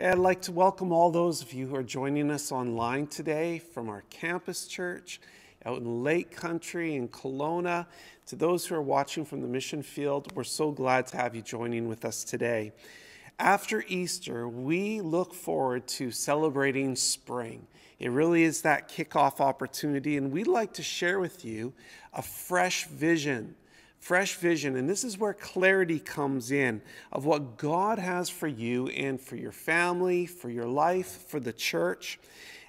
I'd like to welcome all those of you who are joining us online today from our campus church out in Lake Country in Kelowna. To those who are watching from the mission field, we're so glad to have you joining with us today. After Easter, we look forward to celebrating spring. It really is that kickoff opportunity, and we'd like to share with you a fresh vision fresh vision. And this is where clarity comes in of what God has for you and for your family, for your life, for the church.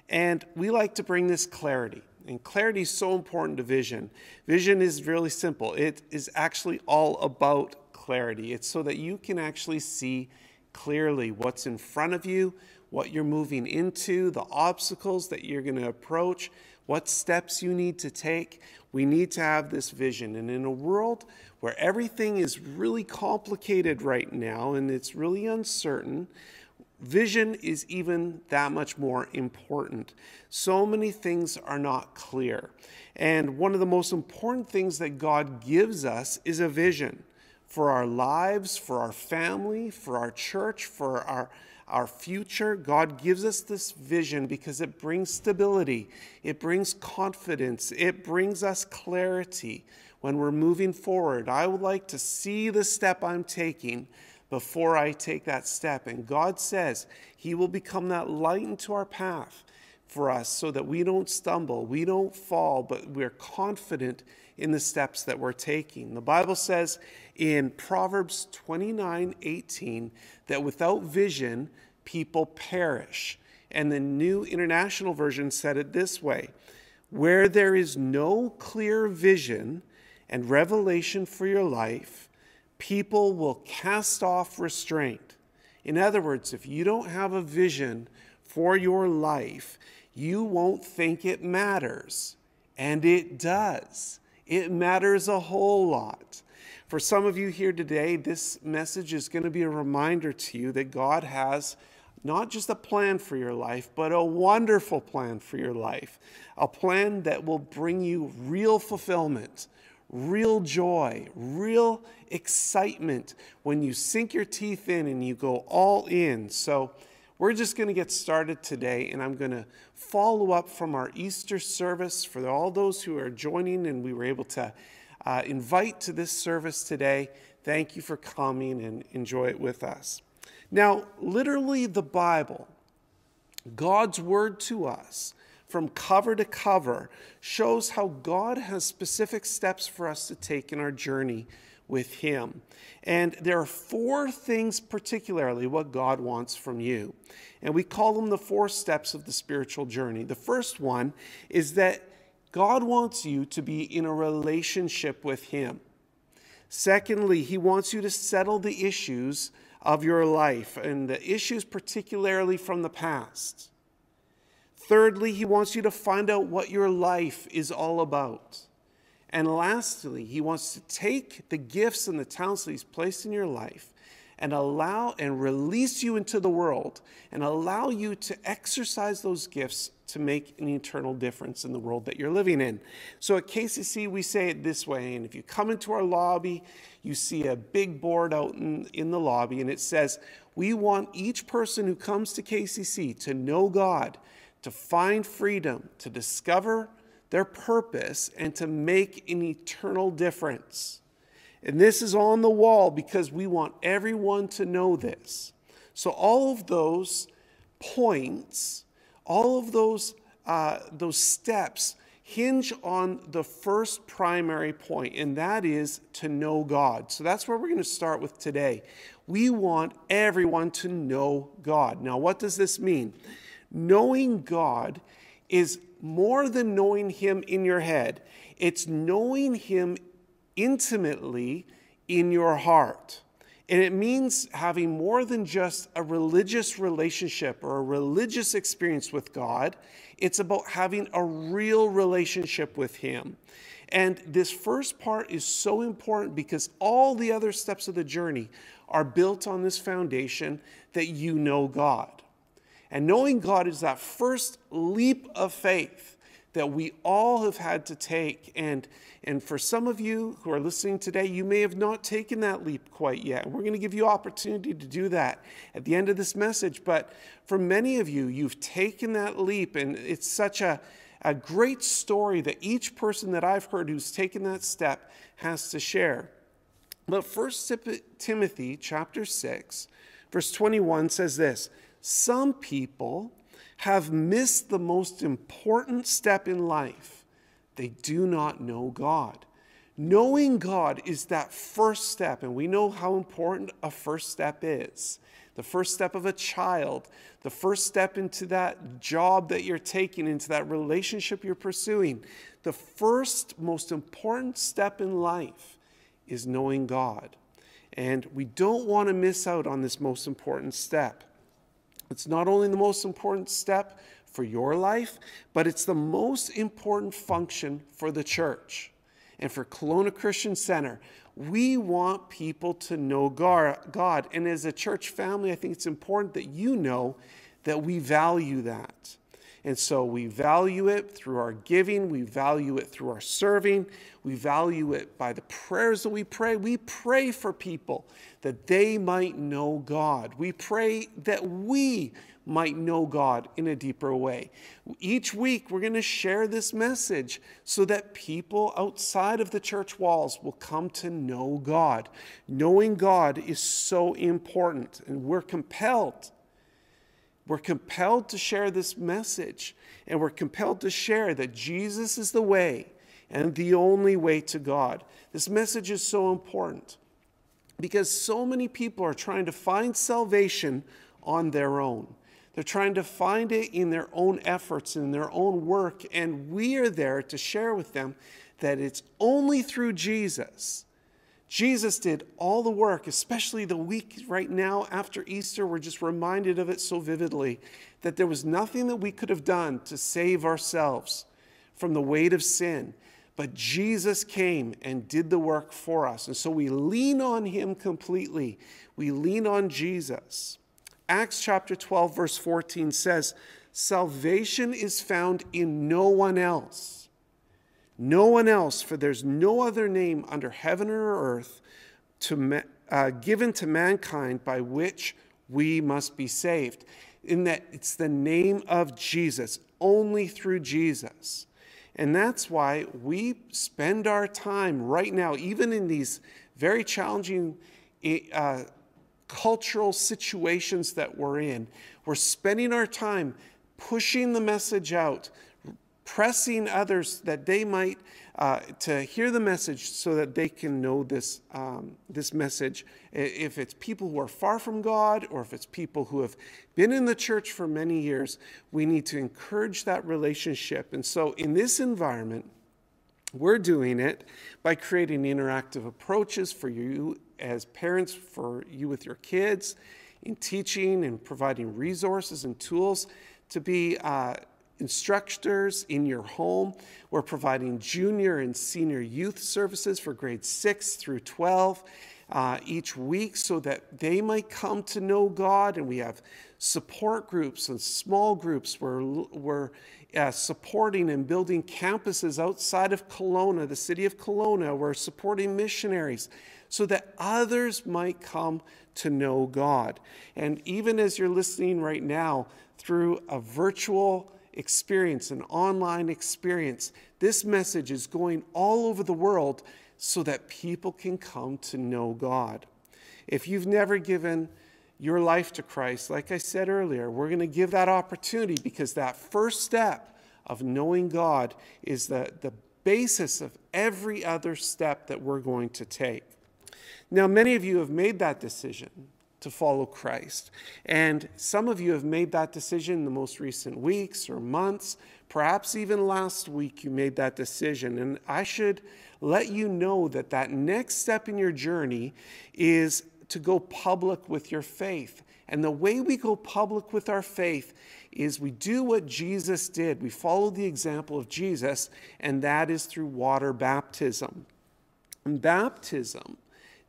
And we like to bring this clarity. And clarity is so important to vision. Vision is really simple, it is actually all about clarity. It's so that you can actually see clearly what's in front of you, what you're moving into, the obstacles that you're going to approach, what steps you need to take. We need to have this vision. And in a world where everything is really complicated right now and it's really uncertain, vision is even that much more important. So many things are not clear. And one of the most important things that God gives us is a vision for our lives, for our family, for our church, for our our future. God gives us this vision because it brings stability, it brings confidence, it brings us clarity when we're moving forward. I would like to see the step I'm taking before I take that step. And God says He will become that light into our path for us so that we don't stumble, we don't fall, but we're confident in the steps that we're taking. The Bible says in Proverbs 29 18 that without vision, people perish. And the New International Version said it this way Where there is no clear vision and revelation for your life, people will cast off restraint. In other words, if you don't have a vision for your life, you won't think it matters. And it does. It matters a whole lot. For some of you here today, this message is going to be a reminder to you that God has not just a plan for your life, but a wonderful plan for your life. A plan that will bring you real fulfillment, real joy, real excitement when you sink your teeth in and you go all in. So, we're just going to get started today, and I'm going to follow up from our Easter service for all those who are joining and we were able to uh, invite to this service today. Thank you for coming and enjoy it with us. Now, literally, the Bible, God's word to us, from cover to cover, shows how God has specific steps for us to take in our journey with Him. And there are four things, particularly, what God wants from you. And we call them the four steps of the spiritual journey. The first one is that God wants you to be in a relationship with Him. Secondly, He wants you to settle the issues of your life and the issues, particularly from the past. Thirdly, He wants you to find out what your life is all about. And lastly, he wants to take the gifts and the talents that he's placed in your life and allow and release you into the world and allow you to exercise those gifts to make an eternal difference in the world that you're living in. So at KCC, we say it this way. And if you come into our lobby, you see a big board out in, in the lobby, and it says, We want each person who comes to KCC to know God, to find freedom, to discover their purpose, and to make an eternal difference. And this is on the wall because we want everyone to know this. So, all of those points, all of those, uh, those steps hinge on the first primary point, and that is to know God. So, that's where we're going to start with today. We want everyone to know God. Now, what does this mean? Knowing God is more than knowing Him in your head, it's knowing Him intimately in your heart. And it means having more than just a religious relationship or a religious experience with God. It's about having a real relationship with Him. And this first part is so important because all the other steps of the journey are built on this foundation that you know God. And knowing God is that first leap of faith that we all have had to take. And, and for some of you who are listening today, you may have not taken that leap quite yet. We're going to give you opportunity to do that at the end of this message. But for many of you, you've taken that leap, and it's such a, a great story that each person that I've heard who's taken that step has to share. But First Timothy chapter 6, verse 21 says this Some people have missed the most important step in life. They do not know God. Knowing God is that first step, and we know how important a first step is. The first step of a child, the first step into that job that you're taking, into that relationship you're pursuing. The first most important step in life is knowing God. And we don't want to miss out on this most important step. It's not only the most important step for your life, but it's the most important function for the church. And for Kelowna Christian Center, we want people to know God. And as a church family, I think it's important that you know that we value that. And so we value it through our giving, we value it through our serving, we value it by the prayers that we pray. We pray for people that they might know God. We pray that we might know God in a deeper way. Each week, we're going to share this message so that people outside of the church walls will come to know God. Knowing God is so important, and we're compelled we're compelled to share this message, and we're compelled to share that Jesus is the way and the only way to God. This message is so important because so many people are trying to find salvation on their own. They're trying to find it in their own efforts, in their own work, and we are there to share with them that it's only through Jesus Jesus did all the work, especially the week right now after Easter. We're just reminded of it so vividly that there was nothing that we could have done to save ourselves from the weight of sin. But Jesus came and did the work for us. And so we lean on him completely. We lean on Jesus. Acts chapter 12, verse 14 says, Salvation is found in no one else no one else, for there's no other name under heaven or earth to, uh, given to mankind by which we must be saved. In that it's the name of Jesus, only through Jesus. And that's why we spend our time right now, even in these very challenging uh, cultural situations that we're in, we're spending our time pushing the message out, pressing others that they might uh, to hear the message so that they can know this, um, this message. If it's people who are far from God or if it's people who have been in the church for many years, we need to encourage that relationship. And so, in this environment, we're doing it by creating interactive approaches for you as parents, for you with your kids, in teaching and providing resources and tools to be uh, instructors in your home. We're providing junior and senior youth services for grades 6 through 12 uh, each week so that they might come to know God. And we have support groups and small groups where we're uh, supporting and building campuses outside of Kelowna, the city of Kelowna. We're supporting missionaries so that others might come to know God. And even as you're listening right now through a virtual experience, an online experience. This message is going all over the world so that people can come to know God. If you've never given your life to Christ, like I said earlier, we're going to give that opportunity because that first step of knowing God is the, the basis of every other step that we're going to take. Now, many of you have made that decision to follow Christ. And some of you have made that decision in the most recent weeks or months. Perhaps even last week you made that decision. And I should let you know that that next step in your journey is to go public with your faith. And the way we go public with our faith is we do what Jesus did. We follow the example of Jesus, and that is through water baptism. And baptism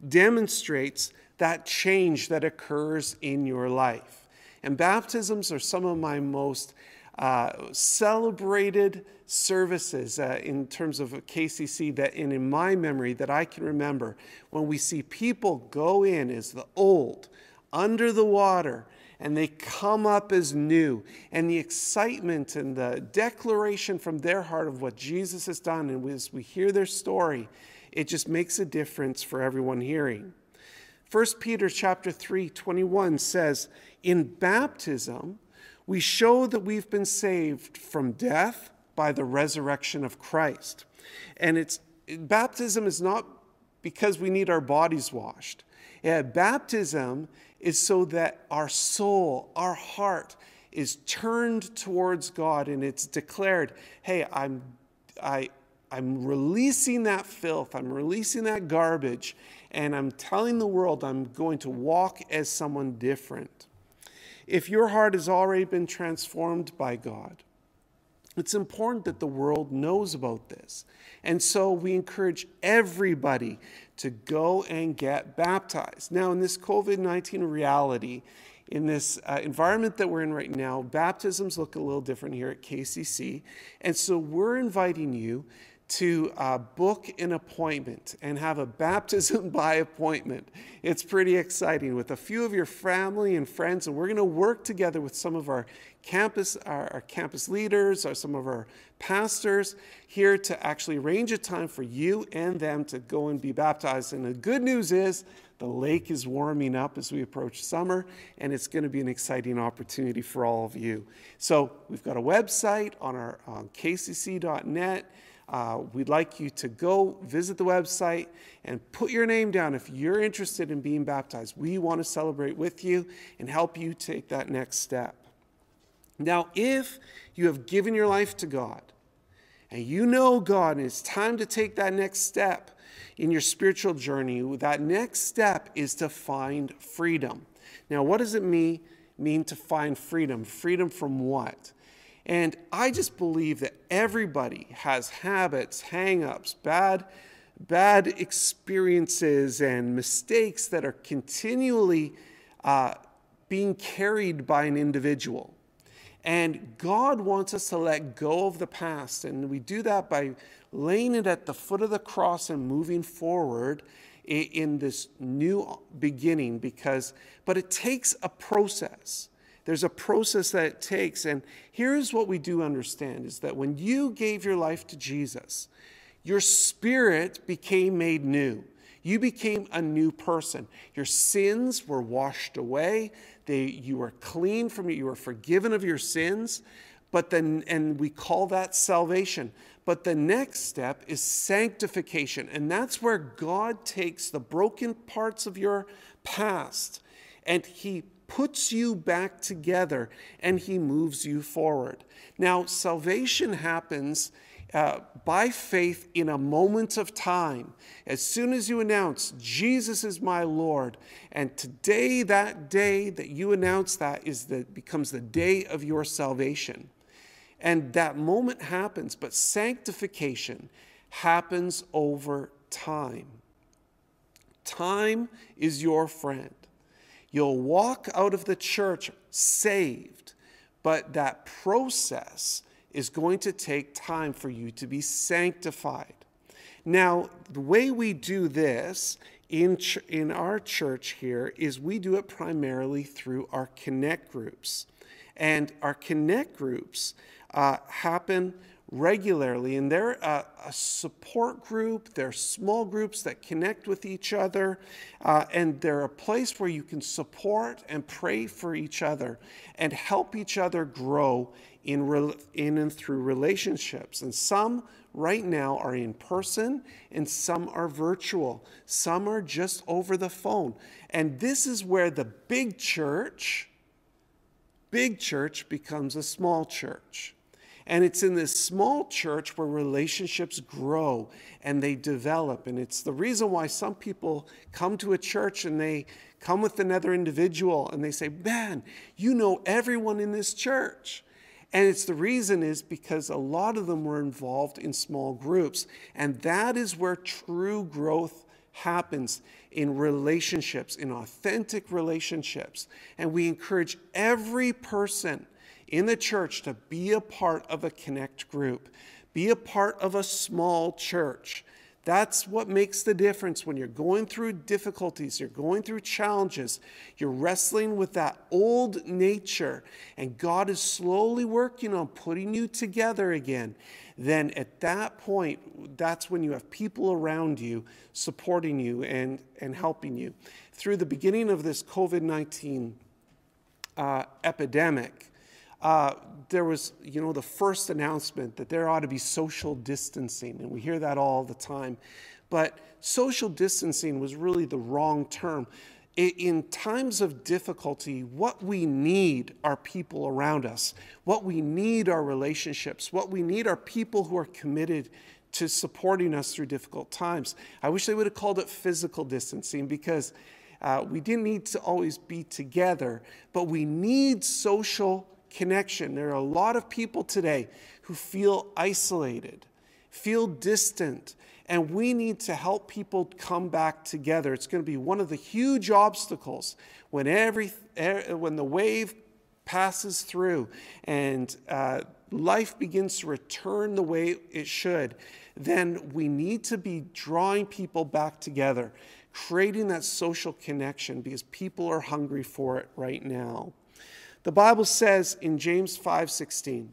demonstrates that change that occurs in your life. And baptisms are some of my most uh, celebrated services uh, in terms of KCC that, in, in my memory, that I can remember, when we see people go in as the old, under the water, and they come up as new. And the excitement and the declaration from their heart of what Jesus has done, and as we hear their story, it just makes a difference for everyone hearing. 1 Peter chapter 3, 21 says, In baptism, we show that we've been saved from death by the resurrection of Christ. And it's baptism is not because we need our bodies washed. Yeah, baptism is so that our soul, our heart, is turned towards God and it's declared, hey, I'm, I, I'm releasing that filth, I'm releasing that garbage, and I'm telling the world I'm going to walk as someone different. If your heart has already been transformed by God, it's important that the world knows about this. And so we encourage everybody to go and get baptized. Now, in this COVID 19 reality, in this uh, environment that we're in right now, baptisms look a little different here at KCC. And so we're inviting you to uh, book an appointment and have a baptism by appointment. It's pretty exciting with a few of your family and friends, and we're going to work together with some of our campus, our, our, campus leaders, or some of our pastors here to actually arrange a time for you and them to go and be baptized. And the good news is the lake is warming up as we approach summer, and it's going to be an exciting opportunity for all of you. So we've got a website on our on kcc.net. Uh, we'd like you to go visit the website and put your name down if you're interested in being baptized. We want to celebrate with you and help you take that next step. Now, if you have given your life to God and you know God and it's time to take that next step in your spiritual journey, that next step is to find freedom. Now, what does it mean, mean to find freedom? Freedom from what? And I just believe that everybody has habits, hangups, bad, bad experiences, and mistakes that are continually uh, being carried by an individual. And God wants us to let go of the past. And we do that by laying it at the foot of the cross and moving forward in this new beginning because but it takes a process there's a process that it takes. And here's what we do understand is that when you gave your life to Jesus, your spirit became made new. You became a new person. Your sins were washed away. They, you were clean from it. You were forgiven of your sins. But then, and we call that salvation. But the next step is sanctification. And that's where God takes the broken parts of your past and He puts you back together and he moves you forward. Now, salvation happens uh, by faith in a moment of time. As soon as you announce, Jesus is my Lord, and today, that day that you announce that is the, becomes the day of your salvation. And that moment happens, but sanctification happens over time. Time is your friend. You'll walk out of the church saved, but that process is going to take time for you to be sanctified. Now, the way we do this in, ch- in our church here is we do it primarily through our connect groups. And our connect groups uh, happen regularly, and they're a, a, support group. They're small groups that connect with each other, uh, and they're a place where you can support and pray for each other and help each other grow in, re- in and through relationships. And some right now are in person, and some are virtual. Some are just over the phone. And this is where the big church, big church becomes a small church. And it's in this small church where relationships grow and they develop. And it's the reason why some people come to a church and they come with another individual and they say, Man, you know everyone in this church. And it's the reason is because a lot of them were involved in small groups. And that is where true growth happens in relationships, in authentic relationships. And we encourage every person in the church to be a part of a connect group, be a part of a small church. That's what makes the difference when you're going through difficulties, you're going through challenges, you're wrestling with that old nature, and God is slowly working on putting you together again. Then at that point, that's when you have people around you supporting you and, and helping you. Through the beginning of this COVID 19 uh, epidemic, uh, there was, you know, the first announcement that there ought to be social distancing, and we hear that all the time. But social distancing was really the wrong term. In times of difficulty, what we need are people around us. What we need are relationships. What we need are people who are committed to supporting us through difficult times. I wish they would have called it physical distancing because uh, we didn't need to always be together, but we need social connection. There are a lot of people today who feel isolated, feel distant, and we need to help people come back together. It's going to be one of the huge obstacles when every when the wave passes through and uh, life begins to return the way it should. Then we need to be drawing people back together, creating that social connection because people are hungry for it right now. The Bible says in James 5:16,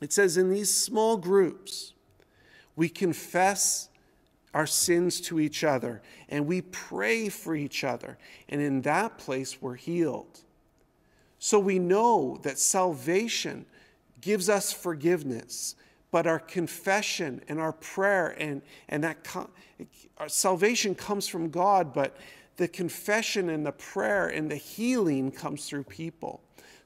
it says, in these small groups, we confess our sins to each other and we pray for each other. And in that place, we're healed. So we know that salvation gives us forgiveness, but our confession and our prayer and, and that our salvation comes from God, but the confession and the prayer and the healing comes through people.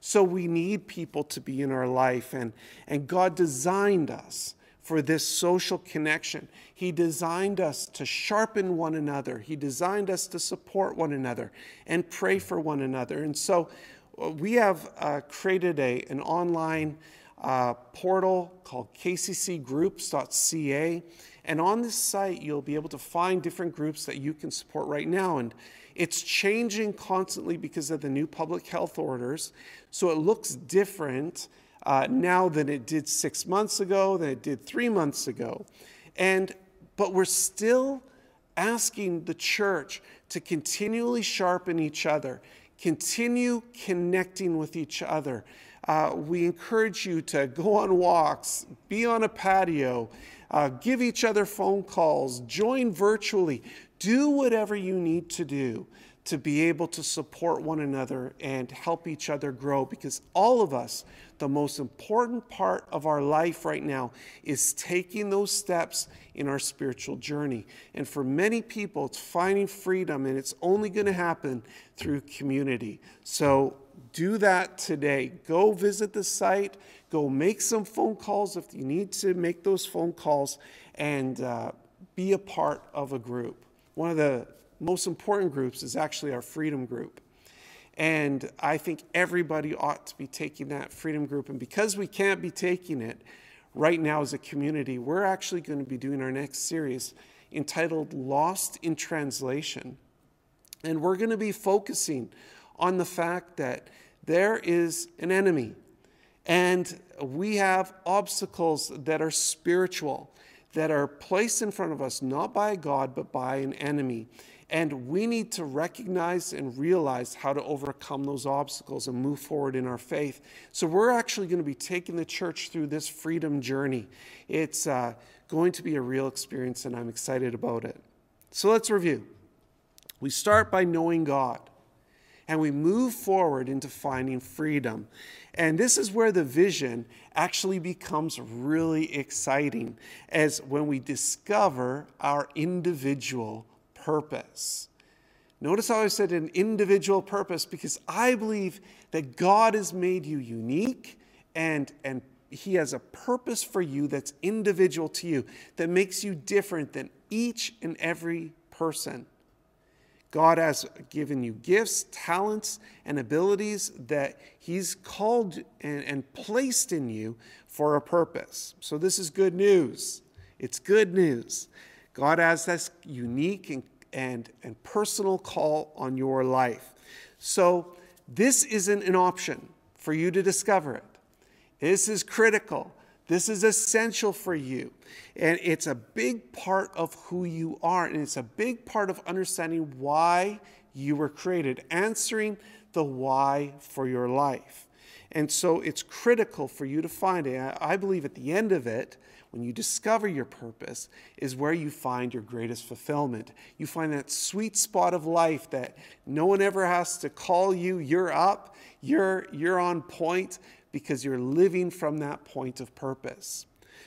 So we need people to be in our life, and, and God designed us for this social connection. He designed us to sharpen one another, He designed us to support one another and pray for one another. And so uh, we have uh, created a, an online uh, portal called kccgroups.ca. And on this site, you'll be able to find different groups that you can support right now. And it's changing constantly because of the new public health orders. So it looks different uh, now than it did six months ago, than it did three months ago. And, but we're still asking the church to continually sharpen each other, continue connecting with each other. Uh, we encourage you to go on walks, be on a patio, uh, give each other phone calls, join virtually, do whatever you need to do to be able to support one another and help each other grow because all of us, the most important part of our life right now is taking those steps in our spiritual journey. And for many people, it's finding freedom, and it's only going to happen through community. So do that today. Go visit the site, go make some phone calls if you need to make those phone calls, and uh, be a part of a group one of the most important groups is actually our freedom group. And I think everybody ought to be taking that freedom group. And because we can't be taking it right now as a community, we're actually going to be doing our next series entitled Lost in Translation. And we're going to be focusing on the fact that there is an enemy and we have obstacles that are spiritual that are placed in front of us not by God, but by an enemy. And we need to recognize and realize how to overcome those obstacles and move forward in our faith. So, we're actually going to be taking the church through this freedom journey. It's uh, going to be a real experience, and I'm excited about it. So, let's review. We start by knowing God and we move forward into finding freedom. And this is where the vision actually becomes really exciting as when we discover our individual purpose. Notice how I said an individual purpose because I believe that God has made you unique and, and He has a purpose for you that's individual to you, that makes you different than each and every person. God has given you gifts, talents, and abilities that He's called and, and, placed in you for a purpose. So, this is good news. It's good news. God has this unique and, and, and personal call on your life. So, this isn't an option for you to discover it. This is critical. This is essential for you. And it's a big part of who you are. And it's a big part of understanding why you were created, answering the why for your life. And so it's critical for you to find it. I believe at the end of it, when you discover your purpose, is where you find your greatest fulfillment. You find that sweet spot of life that no one ever has to call you, you're up, you're, you're on point because you're living from that point of purpose.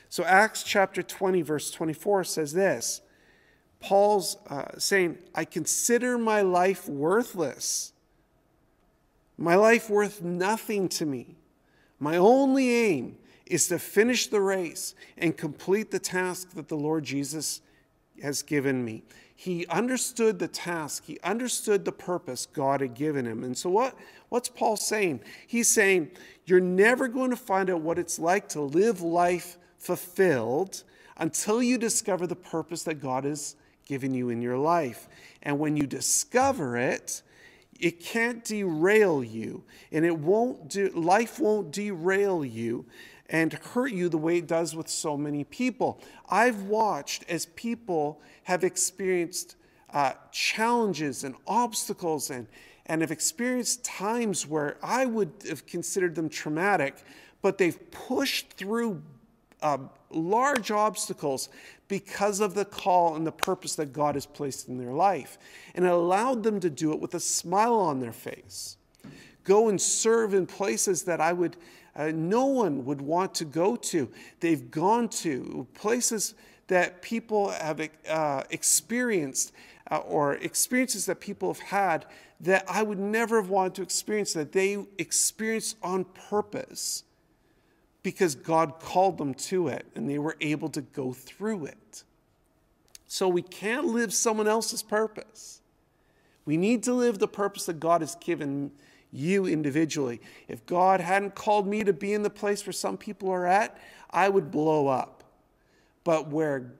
So, Acts chapter 20, verse 24 says this Paul's uh, saying, I consider my life worthless, my life worth nothing to me. My only aim is to finish the race and complete the task that the Lord Jesus has given me. He understood the task, he understood the purpose God had given him. And so, what, what's Paul saying? He's saying, You're never going to find out what it's like to live life fulfilled until you discover the purpose that God has given you in your life. And when you discover it, it can't derail you and it won't do life won't derail you and hurt you the way it does with so many people. I've watched as people have experienced uh, challenges and obstacles and, and have experienced times where I would have considered them traumatic, but they've pushed through uh, large obstacles because of the call and the purpose that God has placed in their life. And allowed them to do it with a smile on their face. Go and serve in places that I would uh, no one would want to go to. They've gone to places that people have uh, experienced uh, or experiences that people have had that I would never have wanted to experience, that they experienced on purpose because God called them to it and they were able to go through it. So we can't live someone else's purpose. We need to live the purpose that God has given you individually. If God hadn't called me to be in the place where some people are at, I would blow up. But where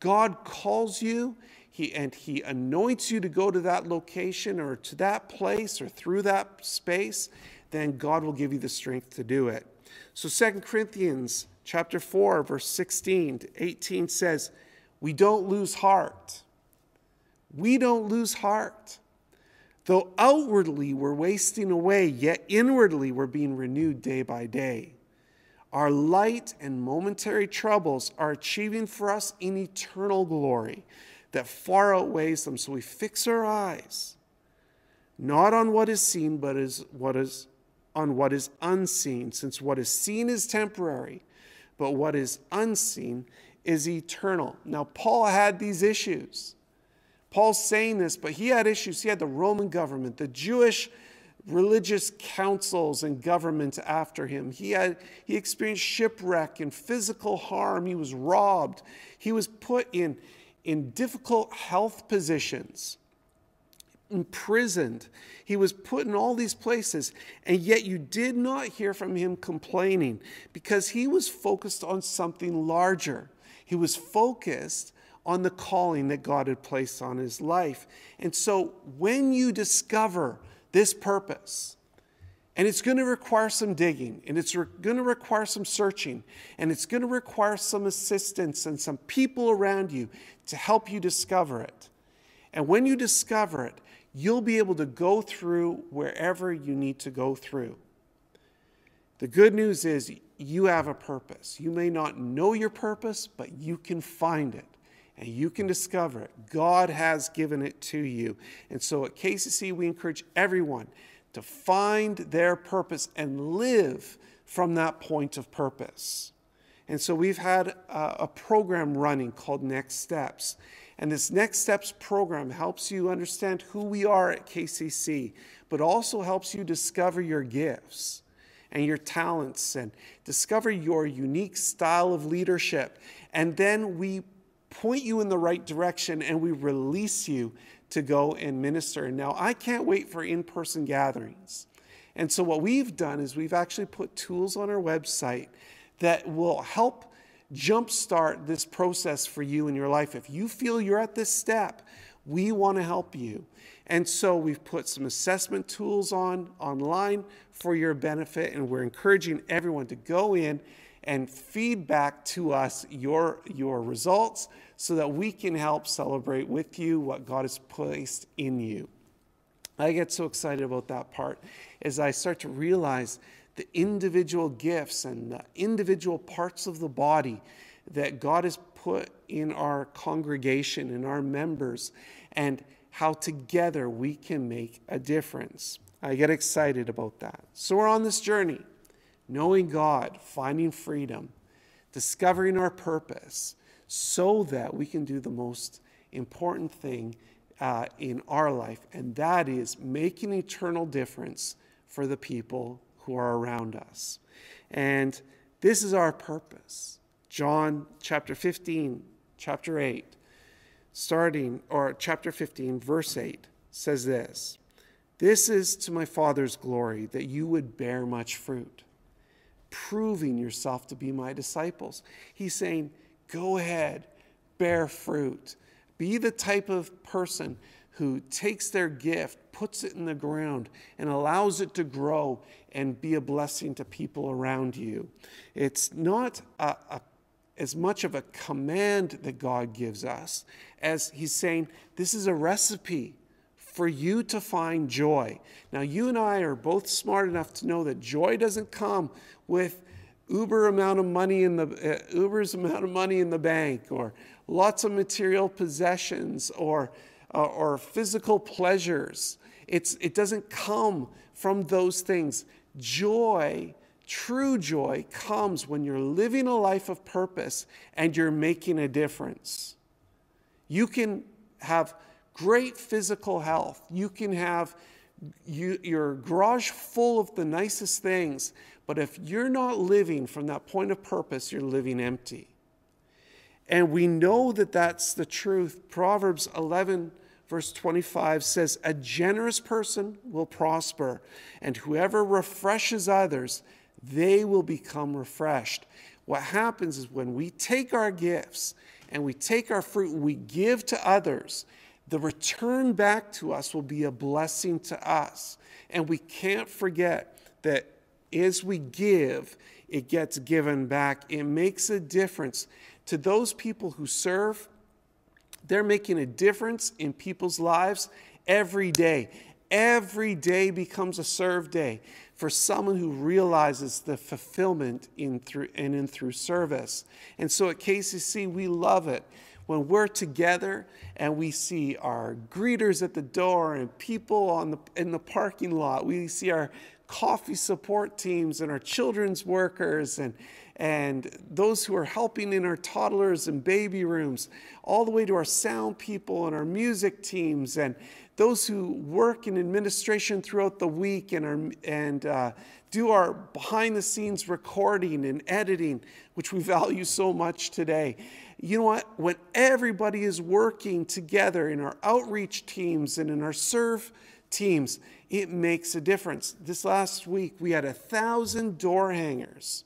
God calls you, he, and He anoints you to go to that location or to that place or through that space, then God will give you the strength to do it. So 2 Corinthians chapter 4, verse 16 to 18 says, We don't lose heart. We don't lose heart. Though outwardly we're wasting away, yet inwardly we're being renewed day by day. Our light and momentary troubles are achieving for us an eternal glory that far outweighs them. So we fix our eyes not on what is seen, but is what is on what is unseen, since what is seen is temporary, but what is unseen is eternal. Now, Paul had these issues. Paul's saying this, but he had issues. He had the Roman government, the Jewish religious councils and government after him. He had he experienced shipwreck and physical harm. He was robbed. He was put in in difficult health positions. Imprisoned. He was put in all these places, and yet you did not hear from him complaining because he was focused on something larger. He was focused on the calling that God had placed on his life. And so when you discover this purpose, and it's going to require some digging, and it's re- going to require some searching, and it's going to require some assistance and some people around you to help you discover it. And when you discover it, you'll be able to go through wherever you need to go through. The good news is you have a purpose. You may not know your purpose, but you can find it and you can discover it. God has given it to you. And so at KCC, we encourage everyone to find their purpose and live from that point of purpose. And so we've had a, a, program running called Next Steps. And this Next Steps program helps you understand who we are at KCC, but also helps you discover your gifts and your talents and discover your unique style of leadership. And then we point you in the right direction and we release you to go and minister. Now, I can't wait for in person gatherings. And so, what we've done is we've actually put tools on our website that will help jumpstart this process for you in your life. If you feel you're at this step We want to help you. And so we've put some assessment tools on online for your benefit, and we're encouraging everyone to go in and feed back to us your, your results so that we can help celebrate with you what God has placed in you. I get so excited about that part as I start to realize the individual gifts and the individual parts of the body that God has put in our congregation and our members, and how together we can make a difference. I get excited about that. So we're on this journey, knowing God, finding freedom, discovering our purpose, so that we can do the most important thing uh, in our life, and that is making eternal difference for the people who are around us. And this is our purpose. John chapter 15, chapter 8, starting, or chapter 15, verse 8, says this This is to my Father's glory that you would bear much fruit, proving yourself to be my disciples. He's saying, Go ahead, bear fruit. Be the type of person who takes their gift, puts it in the ground, and allows it to grow and be a blessing to people around you. It's not a, a, as much of a command that God gives us as He's saying, This is a recipe for you to find joy. Now, you and I are both smart enough to know that joy doesn't come with uber amount of money in the uh, uber's amount of money in the bank or lots of material possessions or uh, or physical pleasures. It's, it doesn't come from those things. Joy, true joy, comes when you're living a life of purpose and you're making a difference. You can have great physical health. You can have you, your garage full of the nicest things, but if you're not living from that point of purpose, you're living empty. And we know that that's the truth. Proverbs 11 verse 25 says, A generous person will prosper, and whoever refreshes others, they will become refreshed. What happens is when we take our gifts and we take our fruit we give to others, the return back to us will be a blessing to us. And we can't forget that as we give, it gets given back. It makes a difference to those people who serve they're making a difference in people's lives every day. Every day becomes a serve day for someone who realizes the fulfillment in through and in through service. And so at KCC, we love it when we're together and we see our greeters at the door and people on the in the parking lot. We see our coffee support teams and our children's workers and and those who are helping in our toddlers and baby rooms, all the way to our sound people and our music teams, and those who work in administration throughout the week and, our, and uh, do our behind the scenes recording and editing, which we value so much today. You know what? When everybody is working together in our outreach teams and in our serve teams, it makes a difference. This last week, we had a thousand door hangers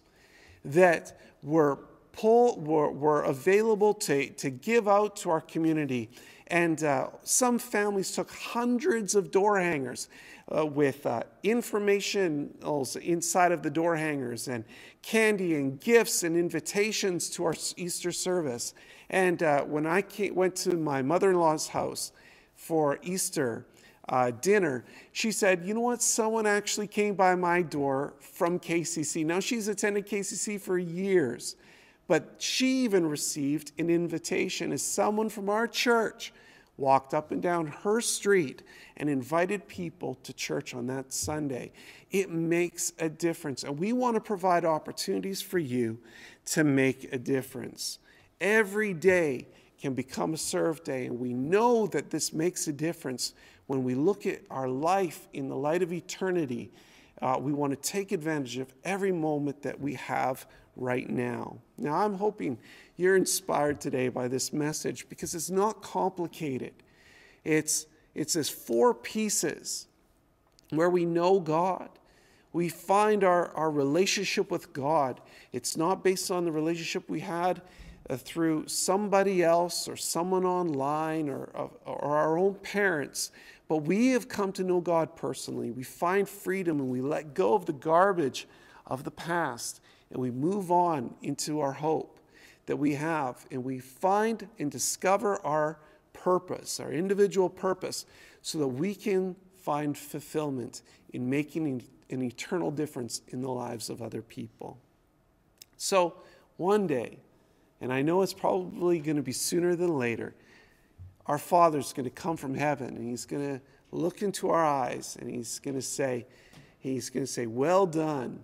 that were, pull, were, were available to, to give out to our community. And uh, some families took hundreds of door hangers uh, with uh, information inside of the door hangers and candy and gifts and invitations to our Easter service. And uh, when I came, went to my mother in law's house for Easter, uh, dinner, she said, You know what? Someone actually came by my door from KCC. Now, she's attended KCC for years, but she even received an invitation as someone from our church walked up and down her street and invited people to church on that Sunday. It makes a difference. And we want to provide opportunities for you to make a difference. Every day can become a serve day, and we know that this makes a difference when we look at our life in the light of eternity, uh, we want to take advantage of every moment that we have right now. Now, I'm hoping you're inspired today by this message because it's not complicated. It's, it's as four pieces where we know God. We find our, our relationship with God. It's not based on the relationship we had uh, through somebody else or someone online or, or our own parents, but we have come to know God personally. We find freedom and we let go of the garbage of the past and we move on into our hope that we have and we find and discover our purpose, our individual purpose, so that we can find fulfillment in making an eternal difference in the lives of other people. So, one day, and I know it's probably going to be sooner than later, our Father's going to come from heaven and He's going to look into our eyes and He's going to say, He's going to say, Well done,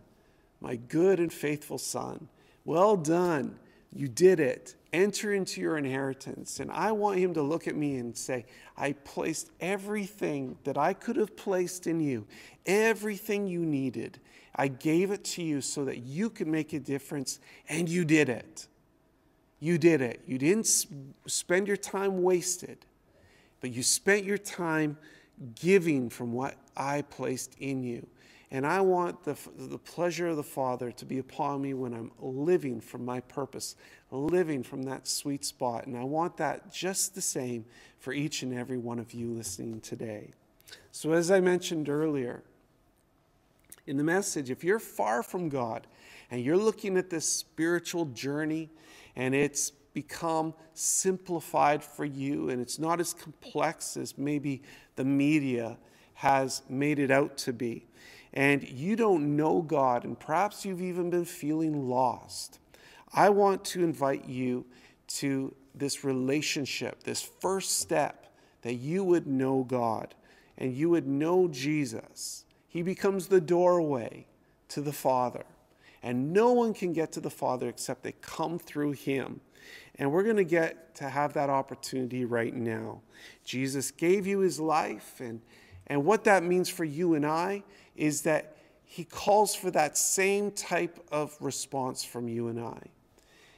my good and faithful Son. Well done. You did it. Enter into your inheritance. And I want him to look at me and say, I placed everything that I could have placed in you, everything you needed. I gave it to you so that you could make a difference, and you did it. You did it. You didn't spend your time wasted, but you spent your time giving from what I placed in you. And I want the, the pleasure of the Father to be upon me when I'm living from my purpose, living from that sweet spot. And I want that just the same for each and every one of you listening today. So, as I mentioned earlier in the message, if you're far from God and you're looking at this spiritual journey and it's become simplified for you and it's not as complex as maybe the media has made it out to be, and you don't know God, and perhaps you've even been feeling lost, I want to invite you to this relationship, this first step that you would know God and you would know Jesus. He becomes the doorway to the Father. And no one can get to the Father except they come through Him. And we're going to get to have that opportunity right now. Jesus gave you His life, and, and what that means for you and I is that he calls for that same type of response from you and I.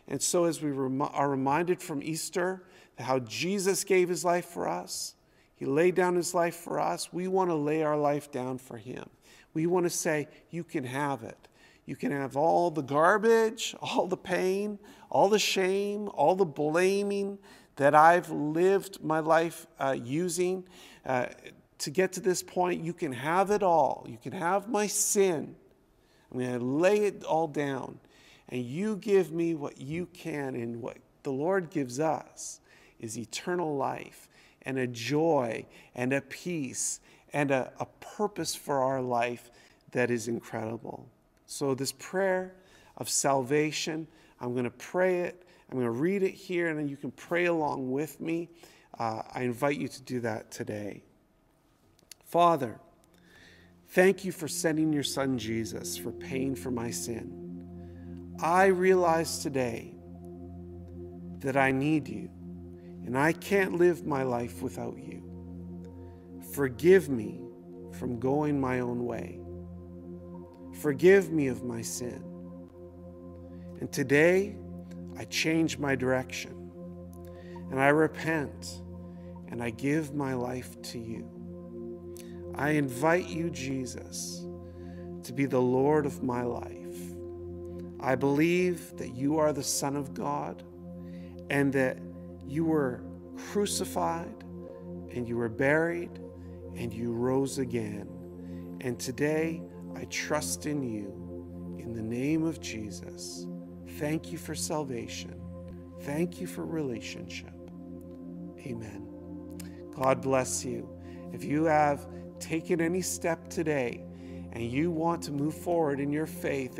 And so, as we are reminded from Easter how Jesus gave his life for us, he laid down his life for us, we want to lay our life down for him. We want to say, You can have it. You can have all the garbage, all the pain, all the shame, all the blaming that I've lived my life uh, using. Uh, to get to this point, you can have it all. You can have my sin. I'm going to lay it all down. And you give me what you can, and what the Lord gives us is eternal life and a joy and a peace and a, a purpose for our life that is incredible. So, this prayer of salvation, I'm going to pray it. I'm going to read it here, and then you can pray along with me. Uh, I invite you to do that today. Father, thank you for sending your son Jesus for paying for my sin. I realize today that I need you and I can't live my life without you. Forgive me from going my own way. Forgive me of my sin. And today, I change my direction and I repent and I give my life to you. I invite you, Jesus, to be the Lord of my life. I believe that you are the Son of God and that you were crucified and you were buried and you rose again. And today I trust in you. In the name of Jesus, thank you for salvation. Thank you for relationship. Amen. God bless you. If you have taken any step today and you want to move forward in your faith,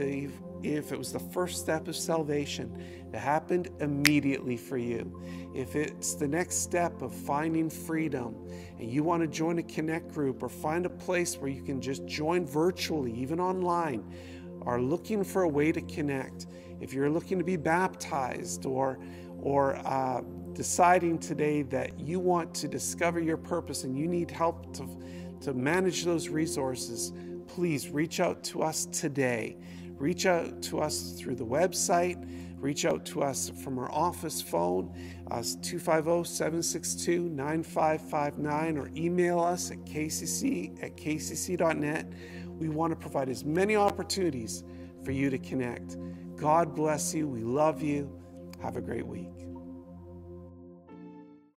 if, it was the first step of salvation, it happened immediately for you. If it's the next step of finding freedom and you want to join a connect group or find a place where you can just join virtually, even online, are looking for a way to connect, if you're looking to be baptized or or uh, deciding today that you want to discover your purpose and you need help to to manage those resources, please reach out to us today. Reach out to us through the website. Reach out to us from our office phone, uh, 250 762 9559, or email us at kcc at kcc.net. We want to provide as many opportunities for you to connect. God bless you. We love you. Have a great week.